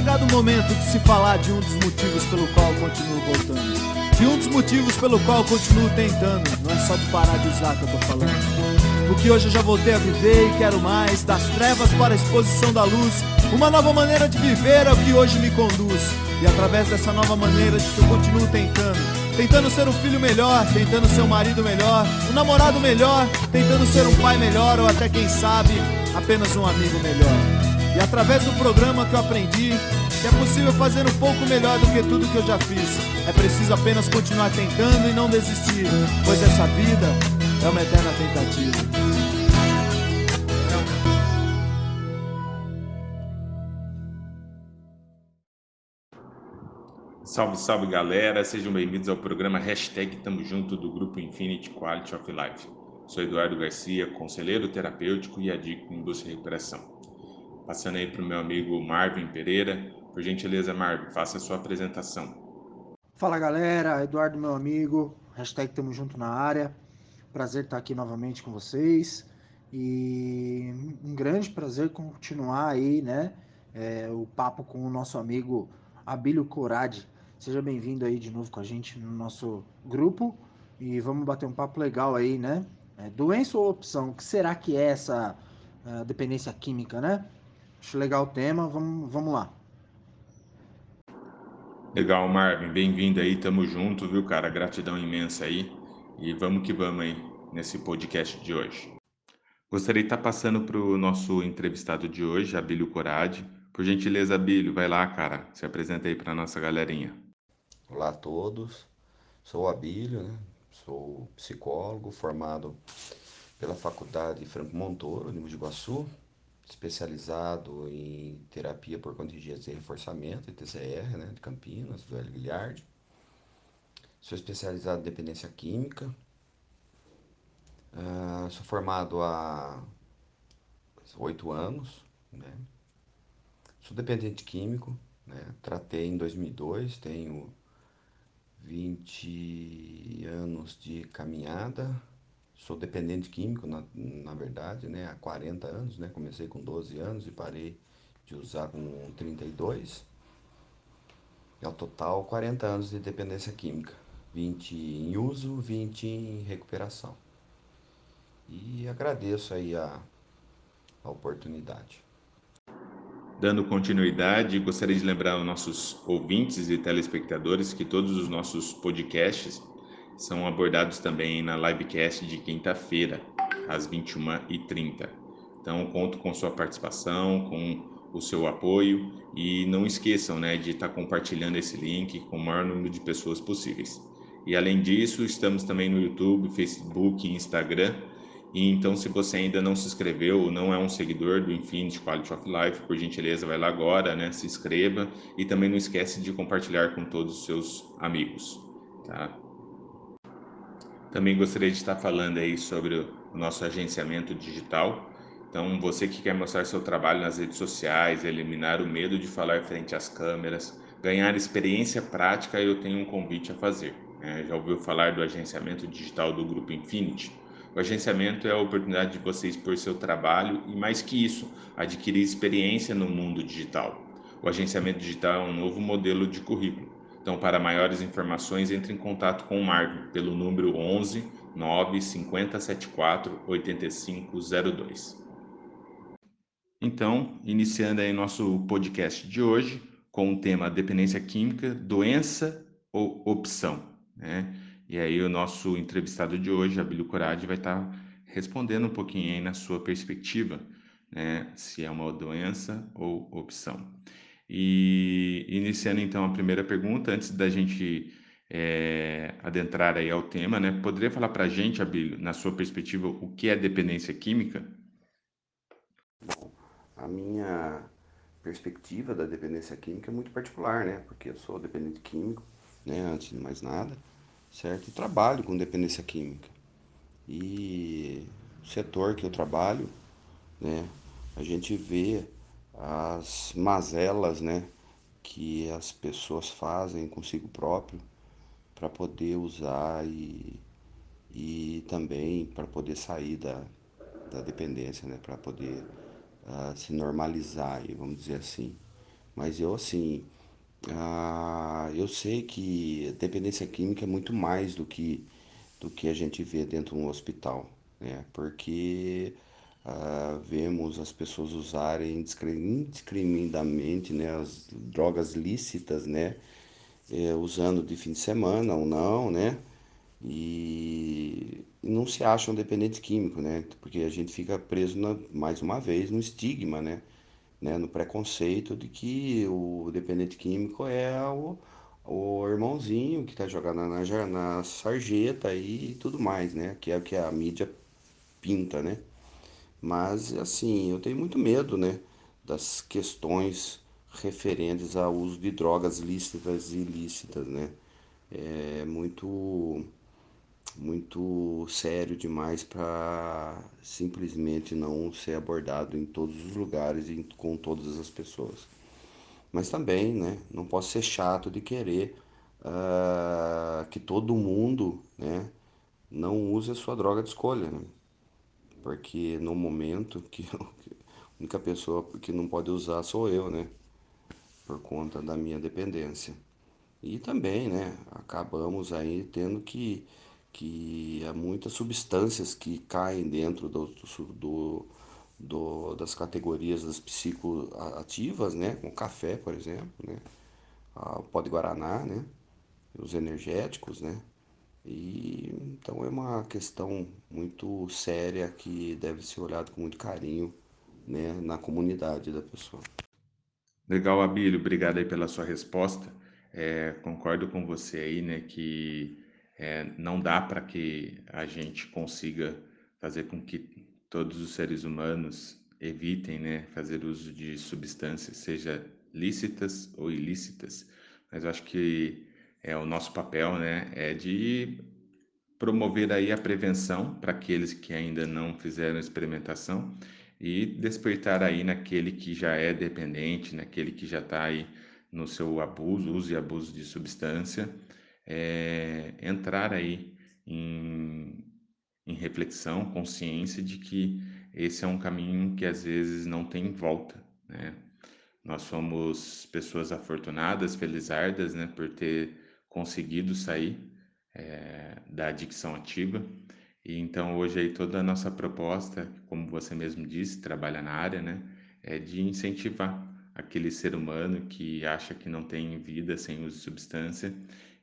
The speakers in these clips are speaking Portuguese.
chegado o momento de se falar de um dos motivos pelo qual continuo voltando. De um dos motivos pelo qual continuo tentando. Não é só de parar de usar que eu tô falando. Porque hoje eu já voltei a viver e quero mais. Das trevas para a exposição da luz. Uma nova maneira de viver é o que hoje me conduz. E através dessa nova maneira de que eu continuo tentando. Tentando ser um filho melhor, tentando ser um marido melhor, um namorado melhor, tentando ser um pai melhor ou até quem sabe, apenas um amigo melhor. E através do programa que eu aprendi que é possível fazer um pouco melhor do que tudo que eu já fiz. É preciso apenas continuar tentando e não desistir, pois essa vida é uma eterna tentativa. Salve, salve galera, sejam bem-vindos ao programa Hashtag Tamo Junto do Grupo Infinity Quality of Life. Sou Eduardo Garcia, conselheiro terapêutico e adicto em busca e recuperação. Passando aí para o meu amigo Marvin Pereira. Por gentileza, Marvin, faça a sua apresentação. Fala galera, Eduardo, meu amigo, hashtag Tamo Junto na área. Prazer estar aqui novamente com vocês e um grande prazer continuar aí, né, é, o papo com o nosso amigo Abílio Corade. Seja bem-vindo aí de novo com a gente no nosso grupo e vamos bater um papo legal aí, né? É, doença ou opção? O que será que é essa uh, dependência química, né? Acho legal o tema, vamos, vamos lá. Legal, Marvin, bem-vindo aí, tamo junto, viu, cara? Gratidão imensa aí. E vamos que vamos aí nesse podcast de hoje. Gostaria de estar passando para o nosso entrevistado de hoje, Abílio Corade. Por gentileza, Abílio, vai lá, cara, se apresenta aí para nossa galerinha. Olá a todos, sou o Abílio, né? sou psicólogo formado pela Faculdade Franco Montoro, de Mogi Guaçu, especializado em terapia por contingência e reforçamento, TCR, né, de Campinas, do Hélio Guilherme. Sou especializado em dependência química. Uh, sou formado há oito anos. Né? Sou dependente químico. Né? Tratei em 2002, tenho 20 anos de caminhada sou dependente químico, na, na verdade, né, há 40 anos, né, comecei com 12 anos e parei de usar com 32. E ao total 40 anos de dependência química, 20 em uso, 20 em recuperação. E agradeço aí a, a oportunidade. Dando continuidade, gostaria de lembrar aos nossos ouvintes e telespectadores que todos os nossos podcasts são abordados também na livecast de quinta-feira, às 21h30. Então, conto com sua participação, com o seu apoio e não esqueçam né, de estar compartilhando esse link com o maior número de pessoas possíveis. E além disso, estamos também no YouTube, Facebook e Instagram. E então, se você ainda não se inscreveu ou não é um seguidor do Infinity Quality of Life, por gentileza, vai lá agora, né? Se inscreva e também não esquece de compartilhar com todos os seus amigos, tá? Também gostaria de estar falando aí sobre o nosso agenciamento digital. Então, você que quer mostrar seu trabalho nas redes sociais, eliminar o medo de falar frente às câmeras, ganhar experiência prática, eu tenho um convite a fazer. É, já ouviu falar do agenciamento digital do Grupo Infinity? O agenciamento é a oportunidade de você expor seu trabalho e, mais que isso, adquirir experiência no mundo digital. O agenciamento digital é um novo modelo de currículo então, para maiores informações, entre em contato com o Marvin pelo número 11 9 5074 8502. Então, iniciando aí nosso podcast de hoje com o tema dependência química, doença ou opção, né? E aí o nosso entrevistado de hoje, Abílio Corade, vai estar respondendo um pouquinho aí na sua perspectiva, né, se é uma doença ou opção. E iniciando então a primeira pergunta, antes da gente é, adentrar aí ao tema, né? Poderia falar para a gente, Abílio, na sua perspectiva, o que é dependência química? Bom, a minha perspectiva da dependência química é muito particular, né? Porque eu sou dependente químico, né? Antes de mais nada, certo? E trabalho com dependência química. E o setor que eu trabalho, né? A gente vê as mazelas, né, que as pessoas fazem consigo próprio para poder usar e, e também para poder sair da, da dependência, né, para poder uh, se normalizar, vamos dizer assim. Mas eu, assim, ah, eu sei que dependência química é muito mais do que, do que a gente vê dentro de um hospital, né? Porque ah, vemos as pessoas usarem indiscriminadamente, né, as drogas lícitas, né? É, usando de fim de semana ou não, né? E não se acham dependente químico, né? Porque a gente fica preso na, mais uma vez no estigma, né? né? No preconceito de que o dependente químico é o, o irmãozinho que tá jogando na, na sarjeta e tudo mais, né? Que é o que a mídia pinta, né? Mas assim, eu tenho muito medo, né? Das questões referentes ao uso de drogas lícitas e ilícitas, né? É muito muito sério demais para simplesmente não ser abordado em todos os lugares e com todas as pessoas. Mas também, né, não posso ser chato de querer uh, que todo mundo, né, não use a sua droga de escolha, né? Porque no momento que a única pessoa que não pode usar sou eu, né? Por conta da minha dependência. E também, né, acabamos aí tendo que que há muitas substâncias que caem dentro do, do, do, das categorias das psicoativas, né? Como café, por exemplo, né? o pó de guaraná, né? Os energéticos, né? E então é uma questão muito séria que deve ser olhado com muito carinho, né? Na comunidade da pessoa. Legal, Abílio, obrigado aí pela sua resposta. É, concordo com você aí, né? Que é, não dá para que a gente consiga fazer com que todos os seres humanos evitem né, fazer uso de substâncias, seja lícitas ou ilícitas. Mas eu acho que é o nosso papel né, é de promover aí a prevenção para aqueles que ainda não fizeram experimentação e despertar aí naquele que já é dependente, naquele que já está aí no seu abuso, uso e abuso de substância, é, entrar aí em, em reflexão, consciência de que esse é um caminho que às vezes não tem volta, né? Nós somos pessoas afortunadas, felizardas, né, por ter conseguido sair é, da adicção ativa. E então hoje aí toda a nossa proposta, como você mesmo disse, trabalha na área, né, é de incentivar aquele ser humano que acha que não tem vida sem uso de substância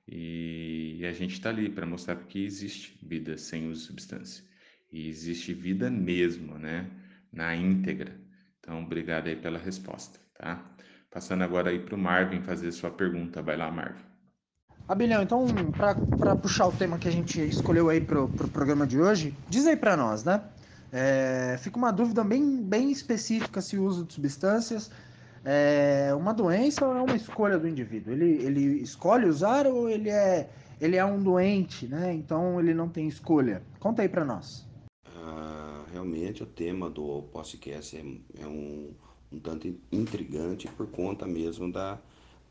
e, a gente está ali para mostrar que existe vida sem uso de substância. E existe vida mesmo, né? Na íntegra. Então, obrigado aí pela resposta, tá? Passando agora aí para o Marvin fazer sua pergunta. Vai lá, Marvin. Abilhão, então, para puxar o tema que a gente escolheu aí para o pro programa de hoje, diz aí para nós, né? É, fica uma dúvida bem, bem específica se o uso de substâncias é uma doença ou é uma escolha do indivíduo? Ele, ele escolhe usar ou ele é, ele é um doente, né? Então ele não tem escolha. Conta aí para nós. Ah, realmente o tema do podcast é, é um, um tanto intrigante por conta mesmo da,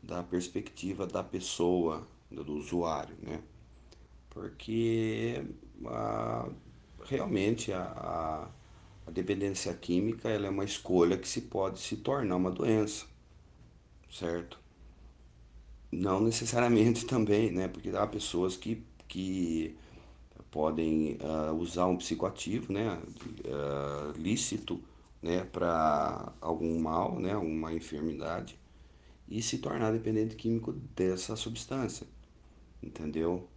da perspectiva da pessoa, do usuário, né? Porque ah, realmente a, a a dependência química ela é uma escolha que se pode se tornar uma doença, certo? Não necessariamente também, né? Porque há pessoas que, que podem uh, usar um psicoativo, né? Uh, lícito, né? Para algum mal, né? Uma enfermidade e se tornar dependente químico dessa substância, entendeu?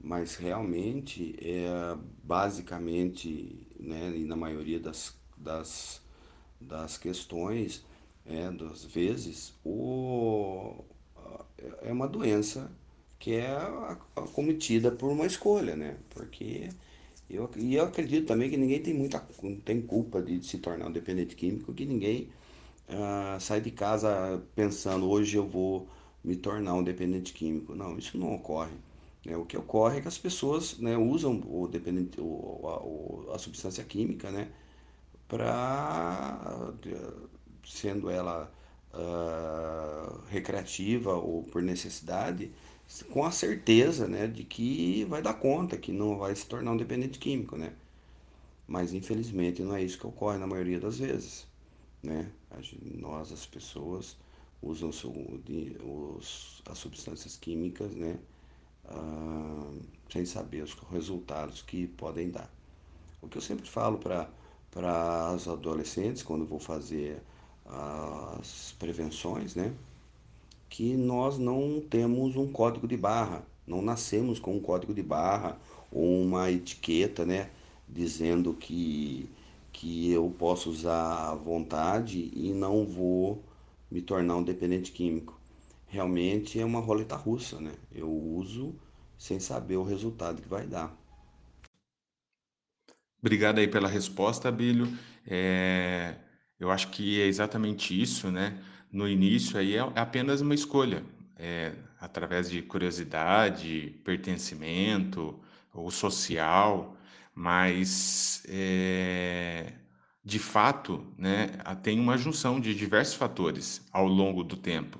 Mas realmente é basicamente né, e na maioria das, das, das questões, é, das vezes, o, é uma doença que é cometida por uma escolha, né? Porque eu, e eu acredito também que ninguém tem muita tem culpa de se tornar um dependente químico, que ninguém ah, sai de casa pensando hoje eu vou me tornar um dependente químico. Não, isso não ocorre. Né? O que ocorre é que as pessoas né, usam o dependente, o, a, a substância química né, para, sendo ela uh, recreativa ou por necessidade, com a certeza né, de que vai dar conta, que não vai se tornar um dependente químico. Né? Mas infelizmente não é isso que ocorre na maioria das vezes. Né? Nós, as pessoas, usam os, as substâncias químicas, né? Ah, sem saber os resultados que podem dar. O que eu sempre falo para as adolescentes quando vou fazer as prevenções, né? Que nós não temos um código de barra, não nascemos com um código de barra ou uma etiqueta, né? Dizendo que, que eu posso usar à vontade e não vou me tornar um dependente químico. Realmente é uma roleta russa, né? Eu uso sem saber o resultado que vai dar. Obrigado aí pela resposta, Abílio. É, eu acho que é exatamente isso, né? No início aí é apenas uma escolha, é, através de curiosidade, pertencimento, ou social, mas é, de fato, né, tem uma junção de diversos fatores ao longo do tempo.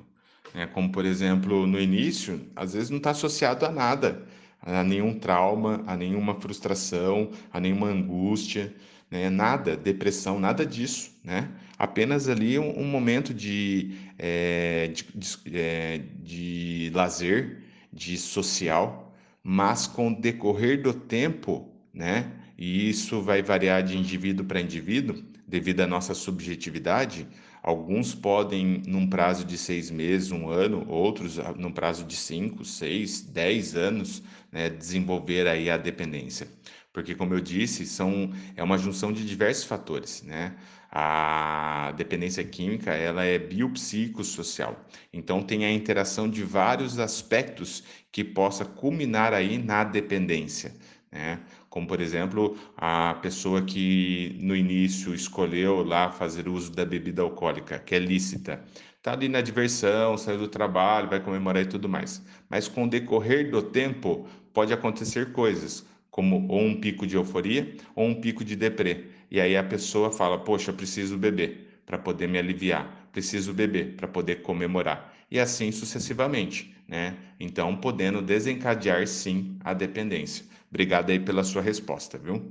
Né? Como, por exemplo, no início, às vezes não está associado a nada, a nenhum trauma, a nenhuma frustração, a nenhuma angústia, né? nada, depressão, nada disso. Né? Apenas ali um, um momento de, é, de, de, é, de lazer, de social, mas com o decorrer do tempo, né? E isso vai variar de indivíduo para indivíduo, devido à nossa subjetividade. Alguns podem, num prazo de seis meses, um ano, outros ah, num prazo de cinco, seis, dez anos, né, desenvolver aí a dependência. Porque, como eu disse, são, é uma junção de diversos fatores, né? A dependência química, ela é biopsicossocial. Então, tem a interação de vários aspectos que possa culminar aí na dependência, né? Como por exemplo a pessoa que no início escolheu lá fazer uso da bebida alcoólica, que é lícita. Está ali na diversão, saiu do trabalho, vai comemorar e tudo mais. Mas com o decorrer do tempo, pode acontecer coisas, como ou um pico de euforia ou um pico de deprê. E aí a pessoa fala: Poxa, preciso beber para poder me aliviar, preciso beber para poder comemorar. E assim sucessivamente, né? Então, podendo desencadear sim a dependência. Obrigado aí pela sua resposta, viu?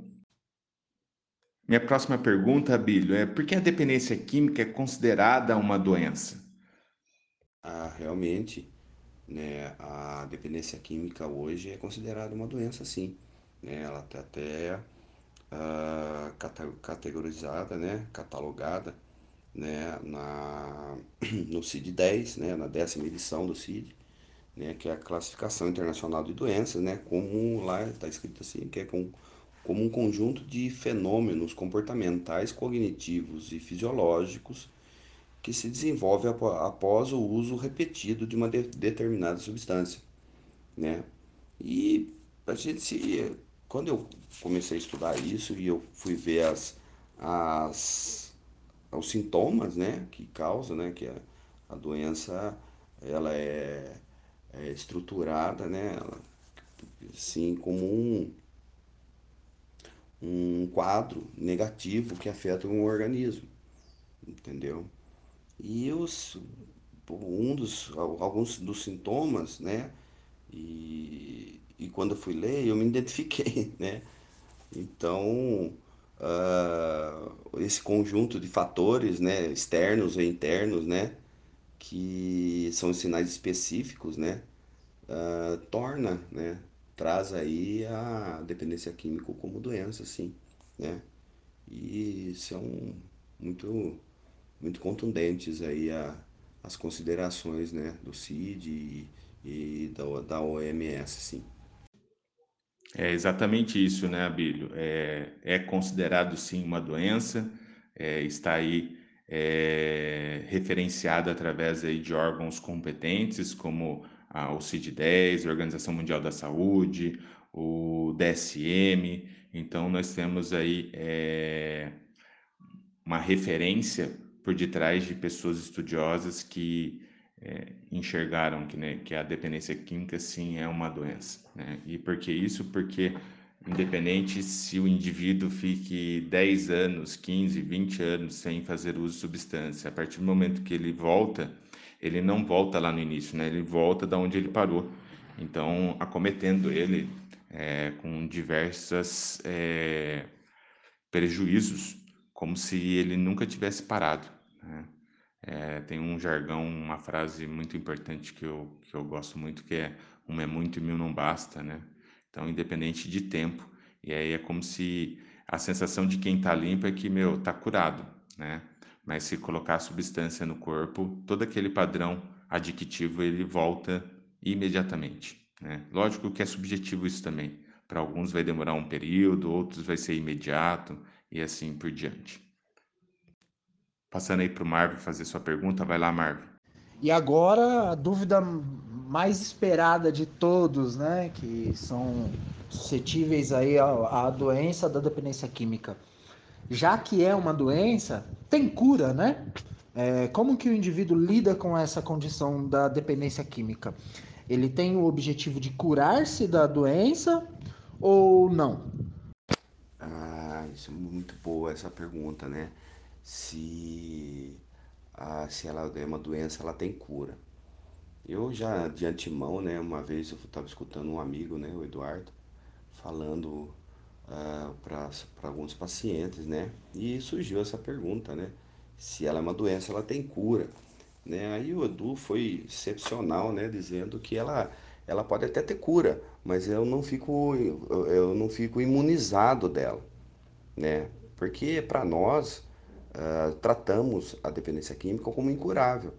Minha próxima pergunta, Bílio, é por que a dependência química é considerada uma doença? Ah, realmente, né, a dependência química hoje é considerada uma doença, sim. Né? Ela está até ah, categorizada, né, catalogada né, na, no CID-10, né, na décima edição do CID, né, que é a classificação internacional de doenças, né, como lá está escrito assim, que é com, como um conjunto de fenômenos comportamentais, cognitivos e fisiológicos que se desenvolve após o uso repetido de uma de, determinada substância, né? E a gente se, quando eu comecei a estudar isso e eu fui ver as, as os sintomas, né, que causa, né, que a, a doença ela é é, estruturada, né? Assim, como um, um quadro negativo que afeta um organismo, entendeu? E os, um dos, alguns dos sintomas, né? E, e quando eu fui ler, eu me identifiquei, né? Então, uh, esse conjunto de fatores, né? Externos e internos, né? Que são sinais específicos, né, uh, torna, né, traz aí a dependência química como doença, sim, né, e são muito, muito contundentes aí a, as considerações, né, do CID e, e da, da OMS, sim. É exatamente isso, né, Abílio? É, é considerado sim uma doença, é, está aí é, referenciada através aí de órgãos competentes, como a, o CID-10, a Organização Mundial da Saúde, o DSM. Então, nós temos aí é, uma referência por detrás de pessoas estudiosas que é, enxergaram que, né, que a dependência química sim é uma doença. Né? E por que isso? Porque independente se o indivíduo fique 10 anos, 15, 20 anos sem fazer uso de substância, a partir do momento que ele volta, ele não volta lá no início, né? ele volta da onde ele parou. Então, acometendo ele é, com diversas é, prejuízos, como se ele nunca tivesse parado. Né? É, tem um jargão, uma frase muito importante que eu, que eu gosto muito, que é um é muito e mil não basta, né? Então, independente de tempo. E aí é como se a sensação de quem está limpo é que, meu, tá curado, né? Mas se colocar substância no corpo, todo aquele padrão adictivo, ele volta imediatamente, né? Lógico que é subjetivo isso também. Para alguns vai demorar um período, outros vai ser imediato e assim por diante. Passando aí para o Marvin fazer sua pergunta, vai lá, Marvin. E agora a dúvida mais esperada de todos, né, que são suscetíveis aí à, doença da dependência química. Já que é uma doença, tem cura, né? É, como que o indivíduo lida com essa condição da dependência química? Ele tem o objetivo de curar-se da doença ou não? Ah, isso é muito boa essa pergunta, né? se, a, se ela é uma doença, ela tem cura. Eu já de antemão, né, uma vez eu estava escutando um amigo, né, o Eduardo, falando ah, para alguns pacientes, né, e surgiu essa pergunta, né, se ela é uma doença, ela tem cura, né, aí o Edu foi excepcional, né, dizendo que ela, ela pode até ter cura, mas eu não fico, eu não fico imunizado dela, né, porque para nós uh, tratamos a dependência química como incurável,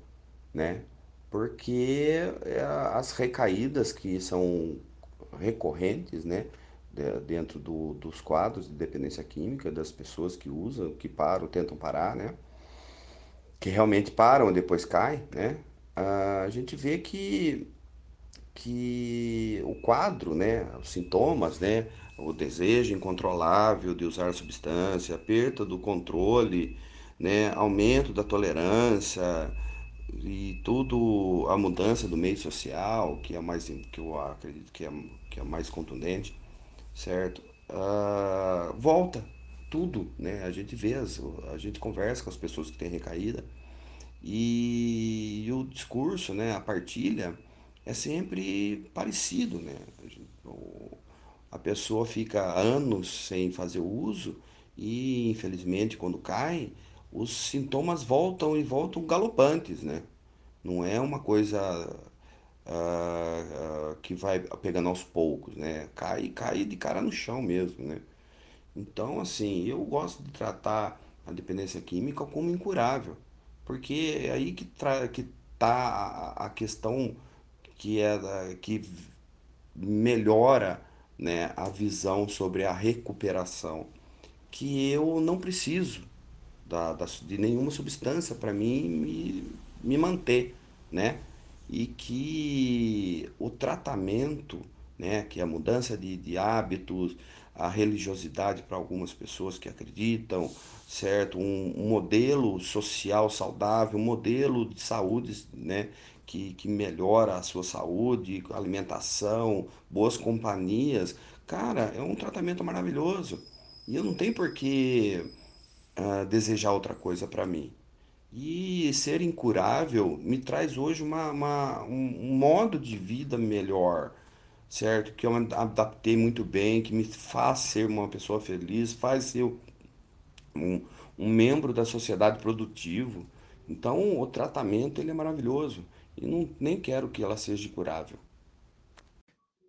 né? Porque eh, as recaídas que são recorrentes, né? dentro do, dos quadros de dependência química das pessoas que usam, que param, tentam parar, né? Que realmente param e depois caem, né? A gente vê que que o quadro, né, os sintomas, né, o desejo incontrolável de usar a substância, perda do controle, né, aumento da tolerância e tudo a mudança do meio social, que é mais que eu acredito que é, que é mais contundente, certo? Uh, volta tudo, né? A gente vê, as, a gente conversa com as pessoas que têm recaída e, e o discurso, né, a partilha é sempre parecido, né? A pessoa fica anos sem fazer uso e, infelizmente, quando cai, os sintomas voltam e voltam galopantes, né? Não é uma coisa uh, uh, que vai pegando aos poucos, né? Cai, cai de cara no chão mesmo, né? Então, assim, eu gosto de tratar a dependência química como incurável, porque é aí que, que tá a, a questão que é que melhora né, a visão sobre a recuperação, que eu não preciso da, da de nenhuma substância para mim me, me manter, né? E que o tratamento, né, que a mudança de, de hábitos, a religiosidade para algumas pessoas que acreditam, certo? Um, um modelo social saudável, um modelo de saúde, né? que, que melhora a sua saúde, alimentação, boas companhias, cara, é um tratamento maravilhoso. E eu não tenho por que desejar outra coisa para mim. E ser incurável me traz hoje uma, uma, um, modo de vida melhor, certo? Que eu adaptei muito bem, que me faz ser uma pessoa feliz, faz ser um, um membro da sociedade produtivo. Então, o tratamento ele é maravilhoso e não, nem quero que ela seja curável.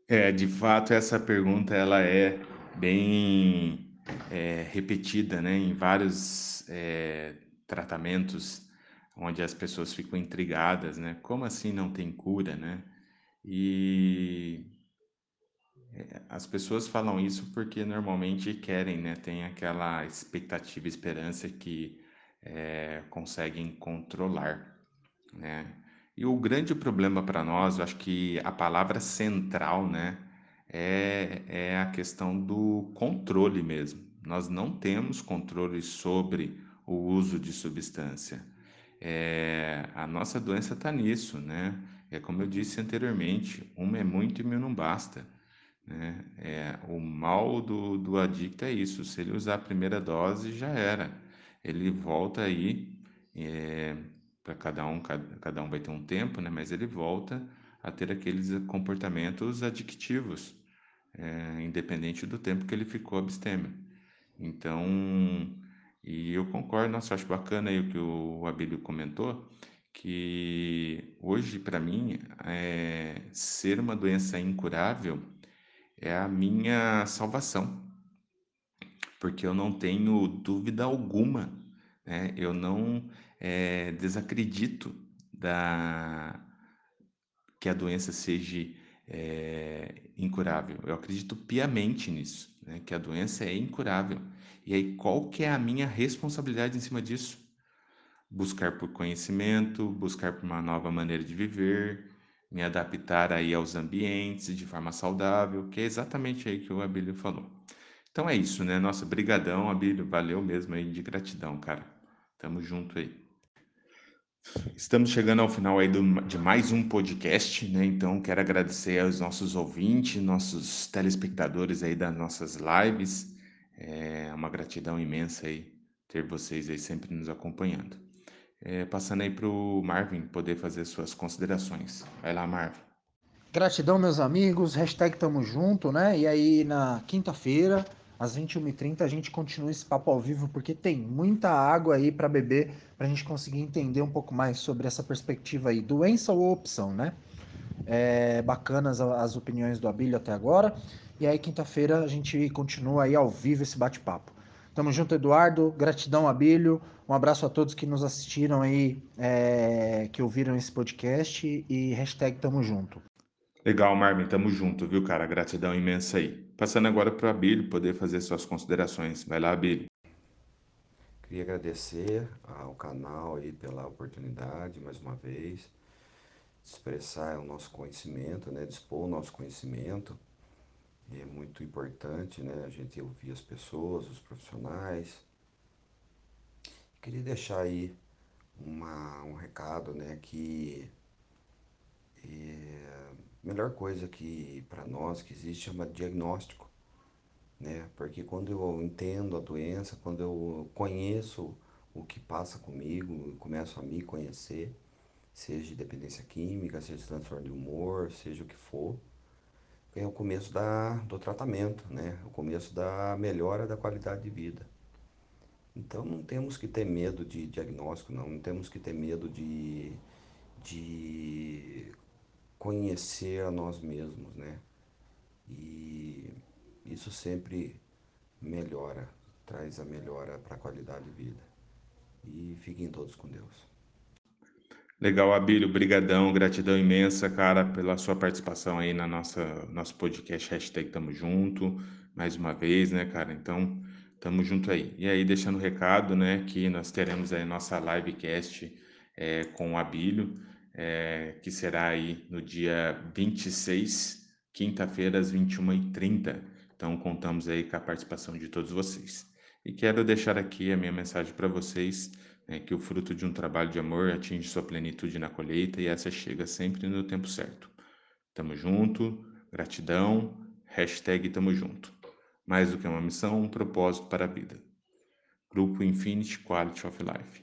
É, de fato, essa pergunta ela é bem repetida né, em vários é, tratamentos onde as pessoas ficam intrigadas, né? Como assim não tem cura, né? E é, as pessoas falam isso porque normalmente querem, né? Tem aquela expectativa, esperança que é, conseguem controlar, né? E o grande problema para nós, eu acho que a palavra central, né, é, é a questão do controle mesmo. Nós não temos controle sobre o uso de substância. É, a nossa doença está nisso, né? É como eu disse anteriormente, uma é muito e mil não basta. Né? É, o mal do, do adicto é isso, se ele usar a primeira dose, já era. Ele volta aí, é, para cada um, cada, cada um vai ter um tempo, né? Mas ele volta a ter aqueles comportamentos adictivos, é, independente do tempo que ele ficou abstêmio. Então, E eu concordo, nossa, acho bacana aí o que o Abílio comentou, que hoje, para mim, é, ser uma doença incurável é a minha salvação, porque eu não tenho dúvida alguma, né? eu não é, desacredito da que a doença seja é, incurável. Eu acredito piamente nisso, né? que a doença é incurável. E aí, qual que é a minha responsabilidade em cima disso? Buscar por conhecimento, buscar por uma nova maneira de viver, me adaptar aí aos ambientes de forma saudável, que é exatamente aí que o Abílio falou. Então é isso, né? Nossa, brigadão, Abílio, valeu mesmo aí de gratidão, cara. Tamo junto aí. Estamos chegando ao final aí do, de mais um podcast, né? Então quero agradecer aos nossos ouvintes, nossos telespectadores aí das nossas lives. É uma gratidão imensa aí ter vocês aí sempre nos acompanhando. É, passando aí para o Marvin poder fazer suas considerações. Vai lá, Marvin. Gratidão, meus amigos. Hashtag tamo junto, né? E aí, na quinta-feira, às 21h30, a gente continua esse papo ao vivo, porque tem muita água aí para beber, para a gente conseguir entender um pouco mais sobre essa perspectiva aí, doença ou opção, né? É, bacanas as opiniões do Abílio até agora. E aí, quinta-feira, a gente continua aí ao vivo esse bate-papo. Tamo junto, Eduardo. Gratidão, Abílio. Um abraço a todos que nos assistiram aí, é, que ouviram esse podcast e hashtag tamo junto. Legal, Marvin, tamo junto, viu, cara? Gratidão imensa aí. Passando agora para Abílio poder fazer suas considerações. Vai lá, Abílio. Queria agradecer ao canal aí pela oportunidade, mais uma vez, de expressar o nosso conhecimento, né? Dispor o nosso conhecimento. É muito importante, né? A gente ouvir as pessoas, os profissionais. Queria deixar aí uma, um recado, né? Que a melhor coisa que para nós que existe chama diagnóstico, né? Porque quando eu entendo a doença, quando eu conheço o que passa comigo, começo a me conhecer, seja de dependência química, seja de transtorno de humor, seja o que for, é o começo da, do tratamento, né? O começo da melhora da qualidade de vida. Então não temos que ter medo de diagnóstico, não, não temos que ter medo de, de conhecer a nós mesmos, né? E isso sempre melhora, traz a melhora para a qualidade de vida. E fiquem todos com Deus. Legal, Abílio, brigadão, gratidão imensa, cara, pela sua participação aí na nossa nosso podcast hashtag Tamo Junto, mais uma vez, né, cara? Então, tamo junto aí. E aí, deixando o recado, né, que nós teremos aí nossa livecast é, com o Abílio, é, que será aí no dia 26, quinta-feira, às 21h30. Então, contamos aí com a participação de todos vocês. E quero deixar aqui a minha mensagem para vocês é que o fruto de um trabalho de amor atinge sua plenitude na colheita e essa chega sempre no tempo certo. Tamo junto, gratidão, hashtag tamo junto. Mais do que uma missão, um propósito para a vida. Grupo Infinity Quality of Life.